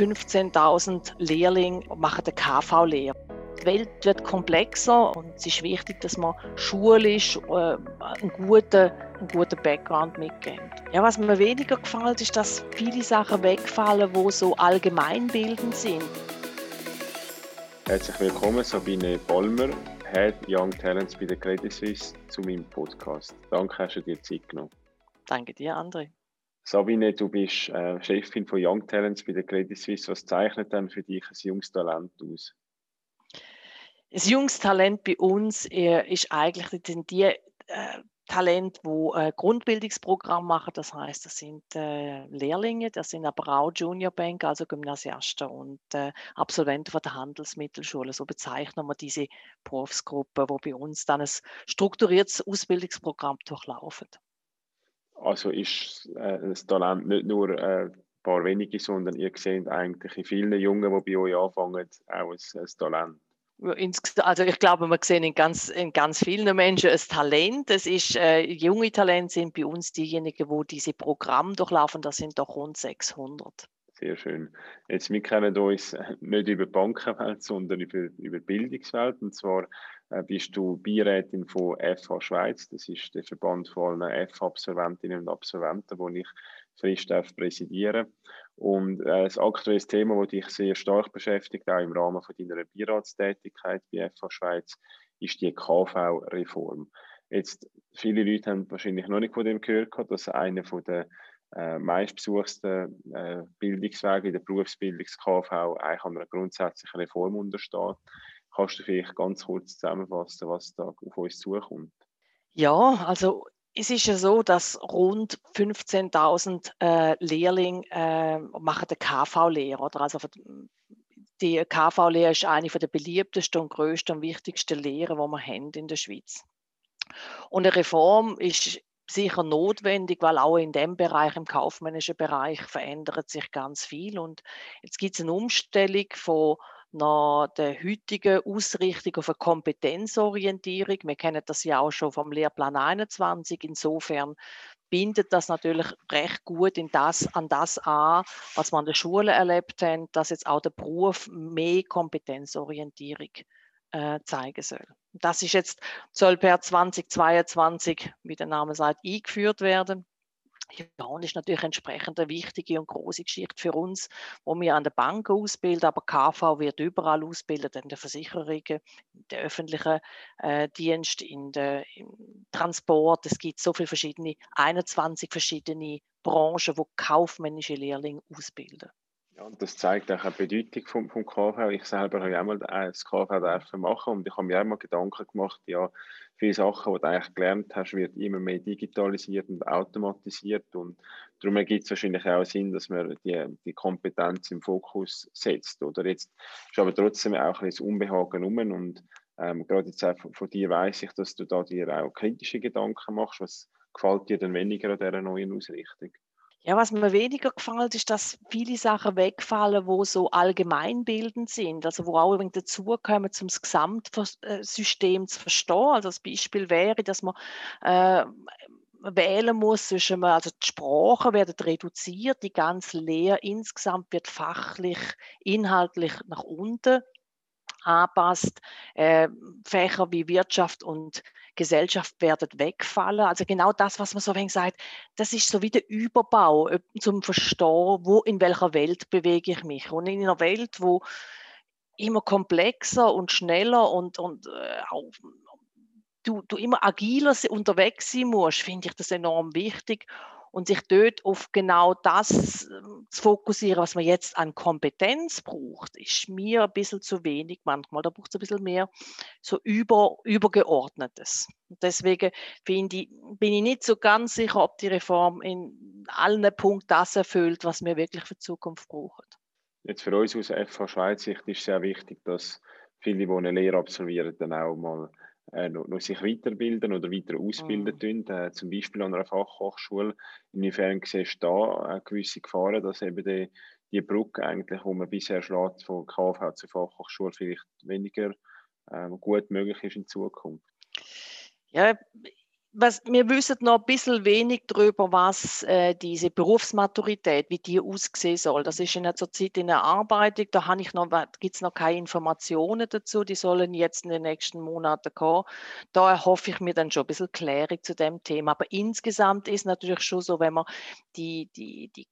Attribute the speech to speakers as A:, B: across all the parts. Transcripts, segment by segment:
A: 15.000 Lehrlinge machen eine KV-Lehre. Die Welt wird komplexer und es ist wichtig, dass man schulisch äh, einen, guten, einen guten Background mitgeben. Ja, was mir weniger gefällt, ist, dass viele Sachen wegfallen, die so allgemeinbildend sind.
B: Herzlich willkommen, Sabine Ballmer, Head Young Talents bei der Credit Suisse, zu meinem Podcast. Danke, hast du dir Zeit genommen.
A: Danke dir, André.
B: Sabine, du bist äh, Chefin von Young Talents bei der Credit Suisse. Was zeichnet denn für dich ein junges Talent aus?
A: Das junges Talent bei uns äh, ist eigentlich die, äh, Talent, wo äh, Grundbildungsprogramm machen. Das heißt, das sind äh, Lehrlinge, das sind aber auch Junior Bank, also Gymnasiasten und äh, Absolventen von der Handelsmittelschule. So bezeichnen wir diese Berufsgruppe, wo bei uns dann ein strukturiertes Ausbildungsprogramm durchlaufen.
B: Also ist äh, das Talent nicht nur äh, ein paar wenige, sondern ihr seht eigentlich in vielen Jungen, die bei euch anfangen, auch ein, ein Talent.
A: Also ich glaube, wir sehen in ganz, in ganz vielen Menschen ein Talent. Es ist, äh, junge Talente sind bei uns diejenigen, wo diese Programme durchlaufen. Das sind doch rund 600.
B: Sehr schön. Jetzt, wir kennen uns nicht über die Bankenwelt, sondern über, über die Bildungswelt. Und zwar äh, bist du Beirätin von FH Schweiz. Das ist der Verband von allen FH-Absolventinnen und Absolventen, wo ich frisch darf Und äh, das aktuelle Thema, das dich sehr stark beschäftigt, auch im Rahmen von deiner Beiratstätigkeit bei FH Schweiz, ist die KV-Reform. Jetzt, viele Leute haben wahrscheinlich noch nicht von dem gehört, dass einer von der äh, meistbesuchsten äh, Bildungswege in der Berufsbildungs-KV eigentlich an einer grundsätzlichen Reform untersteht. Kannst du vielleicht ganz kurz zusammenfassen, was da auf uns zukommt?
A: Ja, also es ist ja so, dass rund 15.000 äh, Lehrlinge äh, machen die KV-Lehre. Also die KV-Lehre ist eine der beliebtesten und größten und wichtigsten Lehren, die wir haben in der Schweiz. Und eine Reform ist sicher notwendig, weil auch in dem Bereich, im kaufmännischen Bereich, verändert sich ganz viel. Und jetzt gibt es eine Umstellung von nach der heutigen Ausrichtung auf eine Kompetenzorientierung. Wir kennen das ja auch schon vom Lehrplan 21. Insofern bindet das natürlich recht gut in das, an das an, was man an der Schule erlebt haben, dass jetzt auch der Beruf mehr Kompetenzorientierung äh, zeigen soll. Das ist jetzt, soll per 2022, wie der Name sagt, eingeführt werden. Ja, und ist natürlich entsprechend eine wichtige und große Geschichte für uns, wo wir an der Bank ausbilden, aber KV wird überall ausgebildet, in den Versicherungen, in den öffentlichen äh, Dienst, in der, im Transport. Es gibt so viele verschiedene, 21 verschiedene Branchen, wo kaufmännische Lehrlinge ausbilden.
B: Ja, und das zeigt auch eine Bedeutung vom, vom KV. Ich selber habe ja auch mal das KV machen und ich habe mir auch mal Gedanken gemacht, ja, viele Sachen, die du eigentlich gelernt hast, wird immer mehr digitalisiert und automatisiert und darum ergibt es wahrscheinlich auch Sinn, dass man die, die Kompetenz im Fokus setzt. Oder jetzt ist aber trotzdem auch ein bisschen Unbehagen rum und ähm, gerade jetzt auch von, von dir weiß ich, dass du da dir auch kritische Gedanken machst. Was gefällt dir denn weniger an dieser neuen Ausrichtung?
A: Ja, was mir weniger gefällt, ist, dass viele Sachen wegfallen, wo so allgemeinbildend sind, also wo auch dazukommen, um das Gesamtsystem zu verstehen. Also das Beispiel wäre, dass man äh, wählen muss zwischen, also die Sprachen werden reduziert, die ganze Lehre insgesamt wird fachlich, inhaltlich nach unten anpasst. Äh, Fächer wie Wirtschaft und Gesellschaft werden wegfallen. Also genau das, was man so wenig sagt, das ist so wie der Überbau zum Verstehen, wo in welcher Welt bewege ich mich. Und in einer Welt, wo immer komplexer und schneller und, und äh, auch, du, du immer agiler unterwegs sein musst, finde ich das enorm wichtig und sich dort auf genau das ähm, zu fokussieren, was man jetzt an Kompetenz braucht, ist mir ein bisschen zu wenig manchmal. Da braucht es ein bisschen mehr so über, übergeordnetes. Und deswegen ich, bin ich nicht so ganz sicher, ob die Reform in allen Punkten das erfüllt, was wir wirklich für die Zukunft brauchen.
B: Jetzt für uns aus FH Schweiz ist sehr wichtig, dass viele, die eine Lehre absolvieren, dann auch mal äh, noch, noch, sich weiterbilden oder weiter ausbilden mhm. tun, äh, zum Beispiel an einer Fachhochschule. Inwiefern siehst du da äh, gewisse Gefahren, dass eben die, die Brücke eigentlich, wo man bisher schlägt, von KV zur Fachhochschule vielleicht weniger ähm, gut möglich ist in Zukunft?
A: Ja, was, wir wissen noch ein bisschen wenig darüber, was äh, diese Berufsmaturität, wie die aussehen soll. Das ist in der Zeit in der Arbeitung. Da gibt es noch keine Informationen dazu. Die sollen jetzt in den nächsten Monaten kommen. Da erhoffe ich mir dann schon ein bisschen Klärung zu dem Thema. Aber insgesamt ist natürlich schon so, wenn man die, die, die,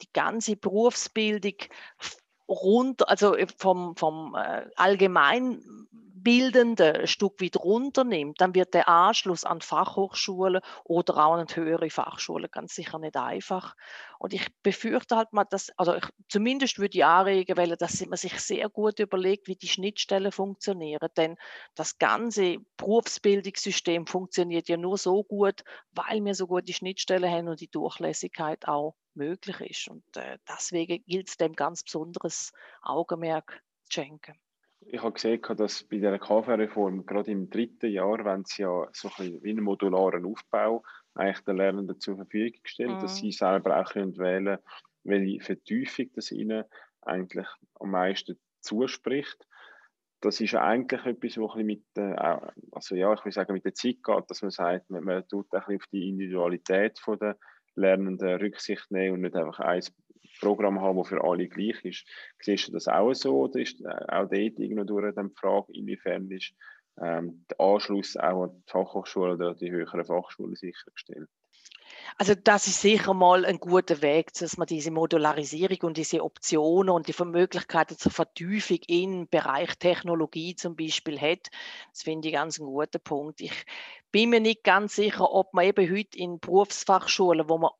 A: die ganze Berufsbildung rund, also vom, vom äh, allgemein Bildende ein Stück weit runternimmt, dann wird der Anschluss an Fachhochschulen oder auch an höhere Fachschulen ganz sicher nicht einfach. Und ich befürchte halt mal, dass, also ich, zumindest würde ich anregen wollen, dass man sich sehr gut überlegt, wie die Schnittstellen funktionieren. Denn das ganze Berufsbildungssystem funktioniert ja nur so gut, weil wir so gute Schnittstellen haben und die Durchlässigkeit auch möglich ist. Und äh, deswegen gilt es dem ganz besonderes Augenmerk zu schenken
B: ich habe gesehen, dass bei der KV-Reform, gerade im dritten Jahr, wenn sie ja so ein wie einen modularen Aufbau eigentlich den Lernenden zur Verfügung gestellt, mhm. dass sie selber auch können wählen welche Vertiefung das ihnen eigentlich am meisten zuspricht. Das ist eigentlich etwas, was mit, äh, also ja, ich will sagen, mit der Zeit geht, dass man sagt, man, man tut ein bisschen auf die Individualität der Lernenden Rücksicht nehmen und nicht einfach eins Programm haben, das für alle gleich ist. Siehst du das auch so oder ist äh, auch dort irgendwo durch die Frage, inwiefern ist ähm, der Anschluss auch an die Fachhochschule oder die höheren Fachschulen sichergestellt?
A: Also das ist sicher mal ein guter Weg, dass man diese Modularisierung und diese Optionen und die Möglichkeiten zur Vertiefung im Bereich Technologie zum Beispiel hat. Das finde ich ganz einen guten Punkt. Ich bin mir nicht ganz sicher, ob man eben heute in Berufsfachschulen, wo man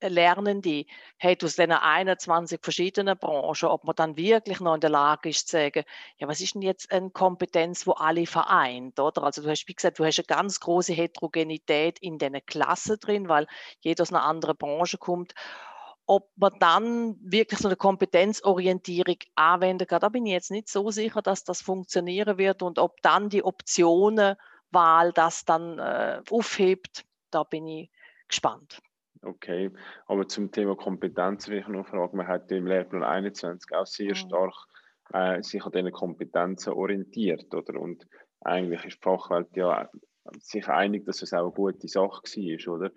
A: Lernende hat aus diesen 21 verschiedenen Branchen, ob man dann wirklich noch in der Lage ist zu sagen, ja, was ist denn jetzt eine Kompetenz, wo alle vereint, oder? Also du hast, wie gesagt, du hast eine ganz große Heterogenität in den Klassen drin, weil jeder aus einer anderen Branche kommt. Ob man dann wirklich so eine Kompetenzorientierung anwenden kann, da bin ich jetzt nicht so sicher, dass das funktionieren wird und ob dann die Optionenwahl das dann äh, aufhebt, da bin ich gespannt.
B: Okay, aber zum Thema Kompetenz will ich noch fragen. Man hat im Lehrplan 21 auch sehr mhm. stark äh, sich an diesen Kompetenzen orientiert, oder? Und eigentlich ist die Fachwelt ja sich einig, dass es auch eine gute Sache war, oder?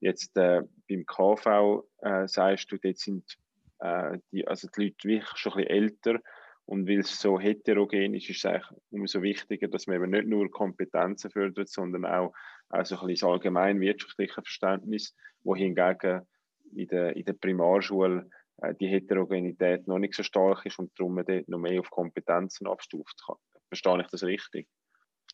B: Jetzt äh, beim KV äh, sagst du, dort sind äh, die, also die Leute wirklich schon ein bisschen älter und weil es so heterogen ist, ist es eigentlich umso wichtiger, dass man eben nicht nur Kompetenzen fördert, sondern auch also ein bisschen das allgemein wirtschaftliche Verständnis, wo hingegen in der, in der Primarschule äh, die Heterogenität noch nicht so stark ist und darum man dort noch mehr auf Kompetenzen abstuft. Verstehe ich das richtig?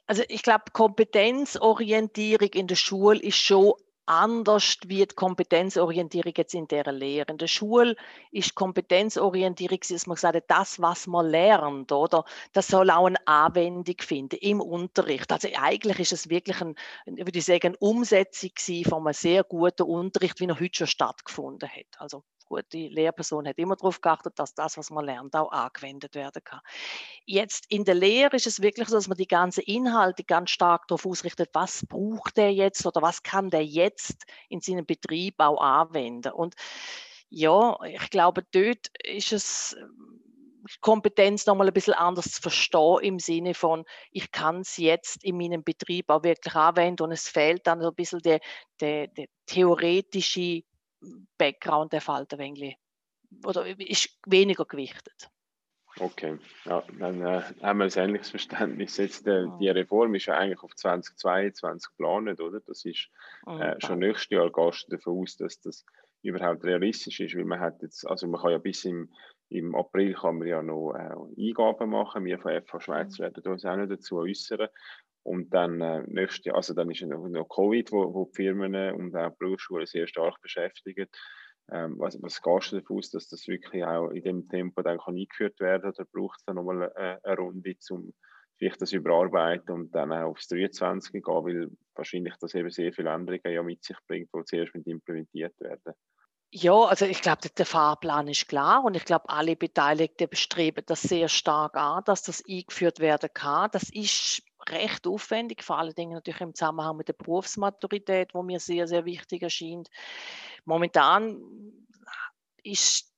A: Also ich glaube, Kompetenzorientierung in der Schule ist schon anders wird Kompetenzorientierung jetzt in der Lehre. In der Schule ist Kompetenzorientierung, dass man gesagt hat, das, was man lernt, oder, das soll auch eine Anwendung finden im Unterricht. Also eigentlich ist es wirklich ein, würde ich sagen, eine Umsetzung von einem sehr guten Unterricht, wie er heute schon stattgefunden hat. Also gute Lehrperson hat immer darauf geachtet, dass das, was man lernt, auch angewendet werden kann. Jetzt in der Lehre ist es wirklich so, dass man die ganzen Inhalte ganz stark darauf ausrichtet, was braucht der jetzt oder was kann der jetzt in seinem Betrieb auch anwenden. Und ja, ich glaube, dort ist es Kompetenz nochmal ein bisschen anders zu verstehen im Sinne von, ich kann es jetzt in meinem Betrieb auch wirklich anwenden und es fehlt dann so ein bisschen der, der, der theoretische Background der fällt ein wenig, oder ist weniger gewichtet.
B: Okay, ja, dann äh, haben wir ein ähnliches Verständnis. Jetzt, äh, Die Reform ist ja eigentlich auf 2022 geplant, oder? Das ist äh, schon nächstes Jahr gehst du davon aus, dass das überhaupt realistisch ist, weil man hat jetzt, also man kann ja bis im, im April kann man ja noch äh, Eingaben machen. Wir von FH Schweiz mhm. werden uns auch noch dazu äußern. Und dann äh, nächstes Jahr, also dann ist noch, noch Covid, wo, wo die Firmen und auch die Berufsschulen sehr stark beschäftigen. Ähm, was, was gehst du davon aus, dass das wirklich auch in dem Tempo dann kann eingeführt werden oder braucht es dann nochmal eine, eine Runde, um vielleicht das überarbeiten und dann auch aufs 23 gehen, weil wahrscheinlich das eben sehr viele Änderungen ja mit sich bringt, die zuerst mit implementiert werden.
A: Ja, also ich glaube, der Fahrplan ist klar und ich glaube, alle Beteiligten bestreben das sehr stark an, dass das eingeführt werden kann. Das ist recht aufwendig, vor allen Dingen natürlich im Zusammenhang mit der Berufsmaturität, wo mir sehr, sehr wichtig erscheint. Momentan ist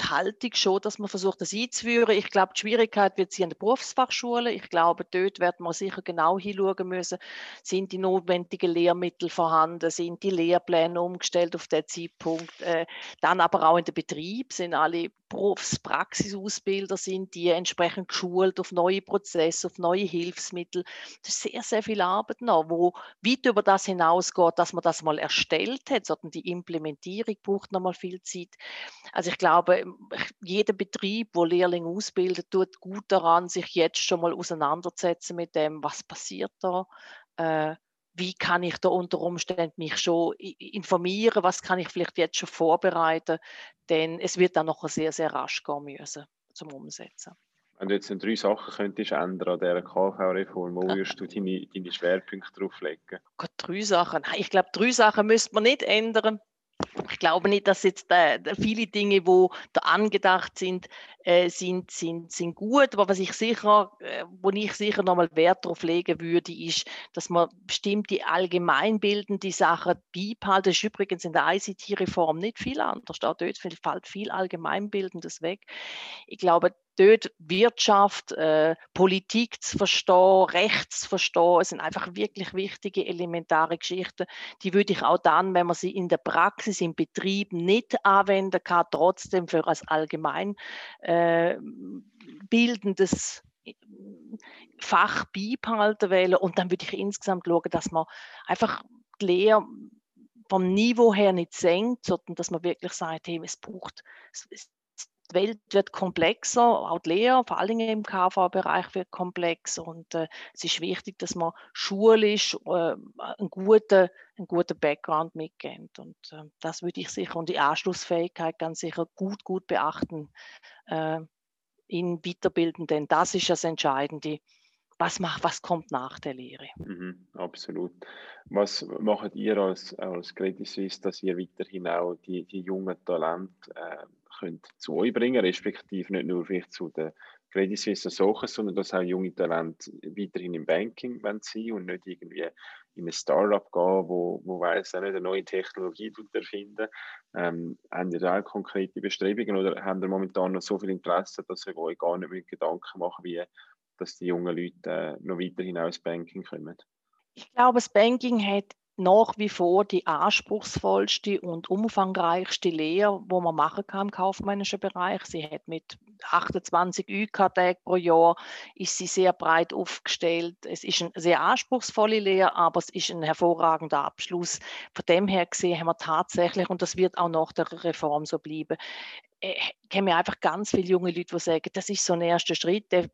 A: die Haltung schon, dass man versucht, das einzuführen. Ich glaube, die Schwierigkeit wird sie an der Berufsfachschule. Ich glaube, dort wird man sicher genau hinschauen müssen, sind die notwendigen Lehrmittel vorhanden, sind die Lehrpläne umgestellt auf den Zeitpunkt. Äh, dann aber auch in der Betrieb sind alle Berufspraxisausbilder sind die entsprechend geschult auf neue Prozesse, auf neue Hilfsmittel. Das ist sehr, sehr viel Arbeit noch, wo weit über das hinausgeht, dass man das mal erstellt hat, sondern die Implementierung braucht noch mal viel Zeit. Also ich glaube, jeder Betrieb, wo Lehrlinge ausbildet, tut gut daran, sich jetzt schon mal auseinanderzusetzen mit dem, was passiert da. Äh, wie kann ich da unter Umständen mich schon informieren, was kann ich vielleicht jetzt schon vorbereiten, denn es wird dann noch sehr, sehr rasch gehen müssen zum Umsetzen.
B: Wenn du jetzt drei Sachen könntest ändern an dieser KV-Reform, wo würdest du deine, deine Schwerpunkte drauf legen?
A: Gott, drei Sachen. Ich glaube, drei Sachen müsste man nicht ändern ich glaube nicht, dass jetzt da viele Dinge, wo da angedacht sind, äh, sind, sind, sind gut. Aber was ich sicher, äh, wo ich sicher nochmal Wert darauf legen würde, ist, dass man bestimmte allgemeinbildende Sachen beibehalten. Das ist übrigens in der ICT-Reform nicht viel anders. Auch dort fällt viel Allgemeinbildendes weg. Ich glaube, dort Wirtschaft, äh, Politik zu verstehen, Recht zu verstehen, sind einfach wirklich wichtige, elementare Geschichten. Die würde ich auch dann, wenn man sie in der Praxis, im Betrieb nicht anwenden kann, trotzdem für als allgemein äh, bildendes Fach beibehalten wollen. Und dann würde ich insgesamt schauen, dass man einfach die Lehre vom Niveau her nicht senkt, sondern dass man wirklich sagt, hey, es braucht, es, die Welt wird komplexer, auch die Lehre, vor allem im KV-Bereich wird komplex und äh, es ist wichtig, dass man schulisch äh, einen, guten, einen guten Background mitgeht und äh, das würde ich sicher und die Anschlussfähigkeit ganz sicher gut, gut beachten äh, in Weiterbilden, denn das ist das Entscheidende. Was, macht, was kommt nach der Lehre?
B: Mhm, absolut. Was macht ihr als, als Credit Suisse, dass ihr weiterhin auch die, die jungen Talente äh, könnt zu euch bringen, respektive nicht nur vielleicht zu den Credit Suisse suchen, sondern dass auch junge Talente weiterhin im Banking sein und nicht irgendwie in ein Startup gehen, wo, wo weiss, auch nicht eine neue Technologie erfinden. Ähm, haben ihr da konkrete Bestrebungen oder haben ihr momentan noch so viel Interesse, dass ihr euch gar nicht Gedanken machen wie dass die jungen Leute äh, noch weiterhin aus Banking kommen?
A: Ich glaube, das Banking hat nach wie vor die anspruchsvollste und umfangreichste Lehre, wo man machen kann im kaufmännischen Bereich. Sie hat mit 28 UK-Tagen pro Jahr ist sie sehr breit aufgestellt. Es ist eine sehr anspruchsvolle Lehre, aber es ist ein hervorragender Abschluss. Von dem her gesehen haben wir tatsächlich, und das wird auch nach der Reform so bleiben, äh, kennen einfach ganz viele junge Leute, die sagen, das ist so ein erster Schritt, der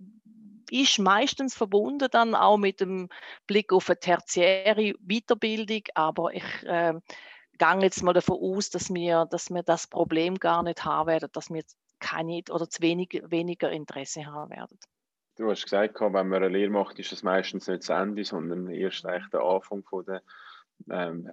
A: ist meistens verbunden dann auch mit dem Blick auf eine tertiäre Weiterbildung, aber ich äh, gehe jetzt mal davon aus, dass wir, dass wir das Problem gar nicht haben werden, dass wir keine oder zu wenig, weniger Interesse haben werden.
B: Du hast gesagt, wenn man eine Lehre macht, ist das meistens nicht das Ende, sondern erst eigentlich der Anfang von der ähm,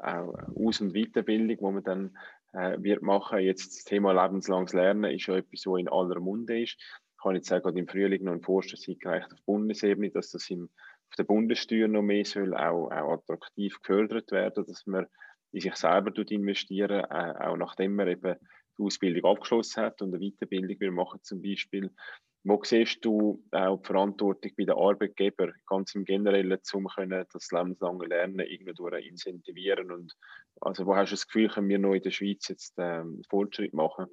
B: Aus- und Weiterbildung, wo man dann äh, wird machen. Jetzt das Thema lebenslanges Lernen ist ja etwas, was in aller Munde ist kann jetzt sagen, im Frühling noch ein Vorstoß eingereicht auf Bundesebene, dass das im, auf der Bundessteuer noch mehr soll, auch, auch attraktiv gefördert werden, dass man in sich selber investieren, äh, auch nachdem man eben die Ausbildung abgeschlossen hat und eine Weiterbildung will machen zum Beispiel. Wo siehst du auch die Verantwortung bei den Arbeitgebern ganz im Generellen, um das lebenslange Lernen irgendwie incentivieren? Und also wo hast du das Gefühl, können wir noch in der Schweiz jetzt ähm, Fortschritt machen?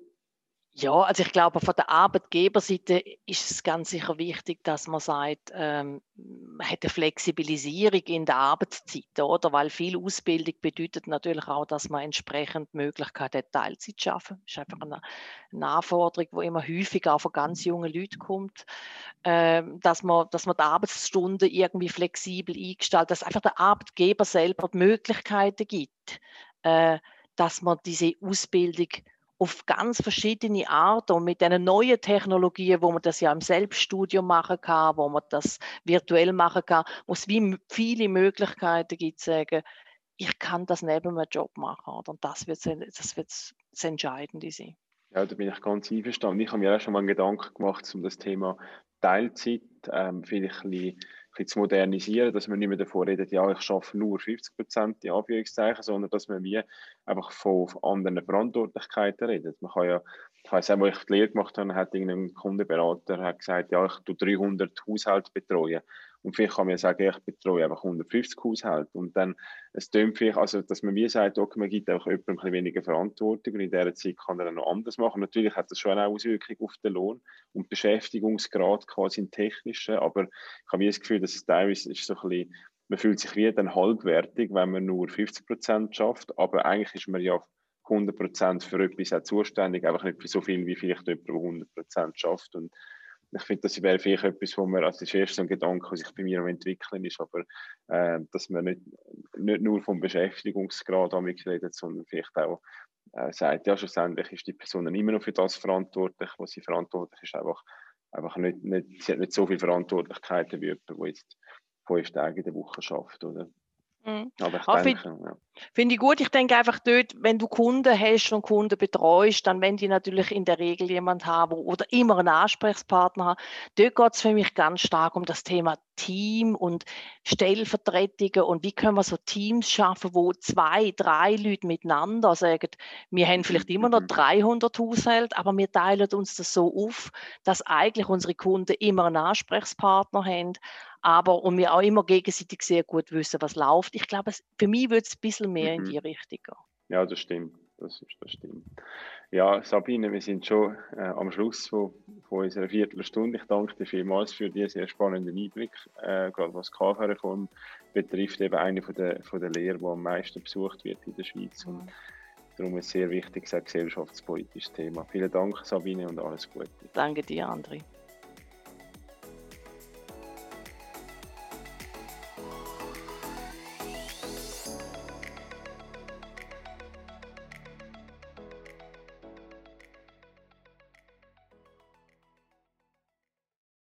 A: Ja, also ich glaube, von der Arbeitgeberseite ist es ganz sicher wichtig, dass man sagt, ähm, man hat eine Flexibilisierung in der Arbeitszeit, oder? Weil viel Ausbildung bedeutet natürlich auch, dass man entsprechend Möglichkeit hat, Teilzeit zu schaffen. Das ist einfach eine, eine Anforderung, die immer häufiger auch von ganz jungen Leuten kommt, ähm, dass, man, dass man die Arbeitsstunden irgendwie flexibel eingestaltet, dass einfach der Arbeitgeber selber die Möglichkeiten gibt, äh, dass man diese Ausbildung auf ganz verschiedene Arten und mit den neuen Technologien, wo man das ja im Selbststudium machen kann, wo man das virtuell machen kann, wo es wie viele Möglichkeiten gibt, sagen, ich kann das neben meinem Job machen. Und das wird das, wird das Entscheidende sein.
B: Ja, da bin ich ganz einverstanden. Ich habe mir auch schon mal einen Gedanken gemacht um das Thema Teilzeit, ähm, vielleicht ein bisschen bisschen zu modernisieren, dass man nicht mehr davor redet, ja, ich schaffe nur 50 Prozent, die Anführungszeichen, sondern dass man wie einfach von anderen Verantwortlichkeiten redet. Man kann ja ich weiß auch, wo ich die Lehre gemacht habe, hat irgendein Kundenberater hat gesagt, ja, ich tue 300 Haushalte betreuen. Und vielleicht kann man ja sagen, ich betreue einfach 150 Haushalte. Und dann, es tönt vielleicht, also, dass man mir sagt, okay, man gibt auch jemandem ein bisschen weniger Verantwortung und in dieser Zeit kann er dann noch anders machen. Natürlich hat das schon eine Auswirkung auf den Lohn und Beschäftigungsgrad quasi im Technischen, aber ich habe das Gefühl, dass es teilweise ist so ein bisschen, man fühlt sich wie dann halbwertig, wenn man nur 50 Prozent schafft, aber eigentlich ist man ja 100% für etwas auch zuständig, einfach nicht für so viel, wie vielleicht jemand, der 100% schafft. Und ich finde, das wäre vielleicht etwas, wo man, also das ist erst so ein Gedanke, sich bei mir am entwickeln ist, aber äh, dass man nicht, nicht nur vom Beschäftigungsgrad redet, sondern vielleicht auch äh, sagt, ja, schlussendlich ist die Person immer noch für das verantwortlich, was sie verantwortlich ist, einfach, einfach nicht, nicht, sie hat nicht so viel Verantwortlichkeiten wie jemand, der jetzt fünf Tage in der Woche schafft, oder?
A: Mhm. Aber ich ah, denke, find, ja. Finde ich gut. Ich denke einfach dort, wenn du Kunden hast und Kunden betreust, dann wenn die natürlich in der Regel jemand haben oder immer einen Ansprechpartner haben. Dort geht es für mich ganz stark um das Thema Team und Stellvertretungen und wie können wir so Teams schaffen, wo zwei, drei Leute miteinander sagen, wir haben vielleicht immer noch 300 mhm. Haushalte, aber wir teilen uns das so auf, dass eigentlich unsere Kunden immer einen Ansprechpartner haben, aber und wir auch immer gegenseitig sehr gut wissen, was läuft. Ich glaube, für mich wird es ein bisschen mehr mhm. in die Richtung gehen.
B: Ja, das stimmt. Das, ist, das stimmt. Ja, Sabine, wir sind schon äh, am Schluss von, von unserer Viertelstunde. Ich danke dir vielmals für diesen sehr spannenden Einblick, äh, gerade was KV-Reform betrifft, eben eine von der, von der Lehren, die am meisten besucht wird in der Schweiz. Mhm. Und darum ein sehr wichtiges gesellschaftspolitisches Thema. Vielen Dank, Sabine, und alles Gute.
A: Danke dir, André.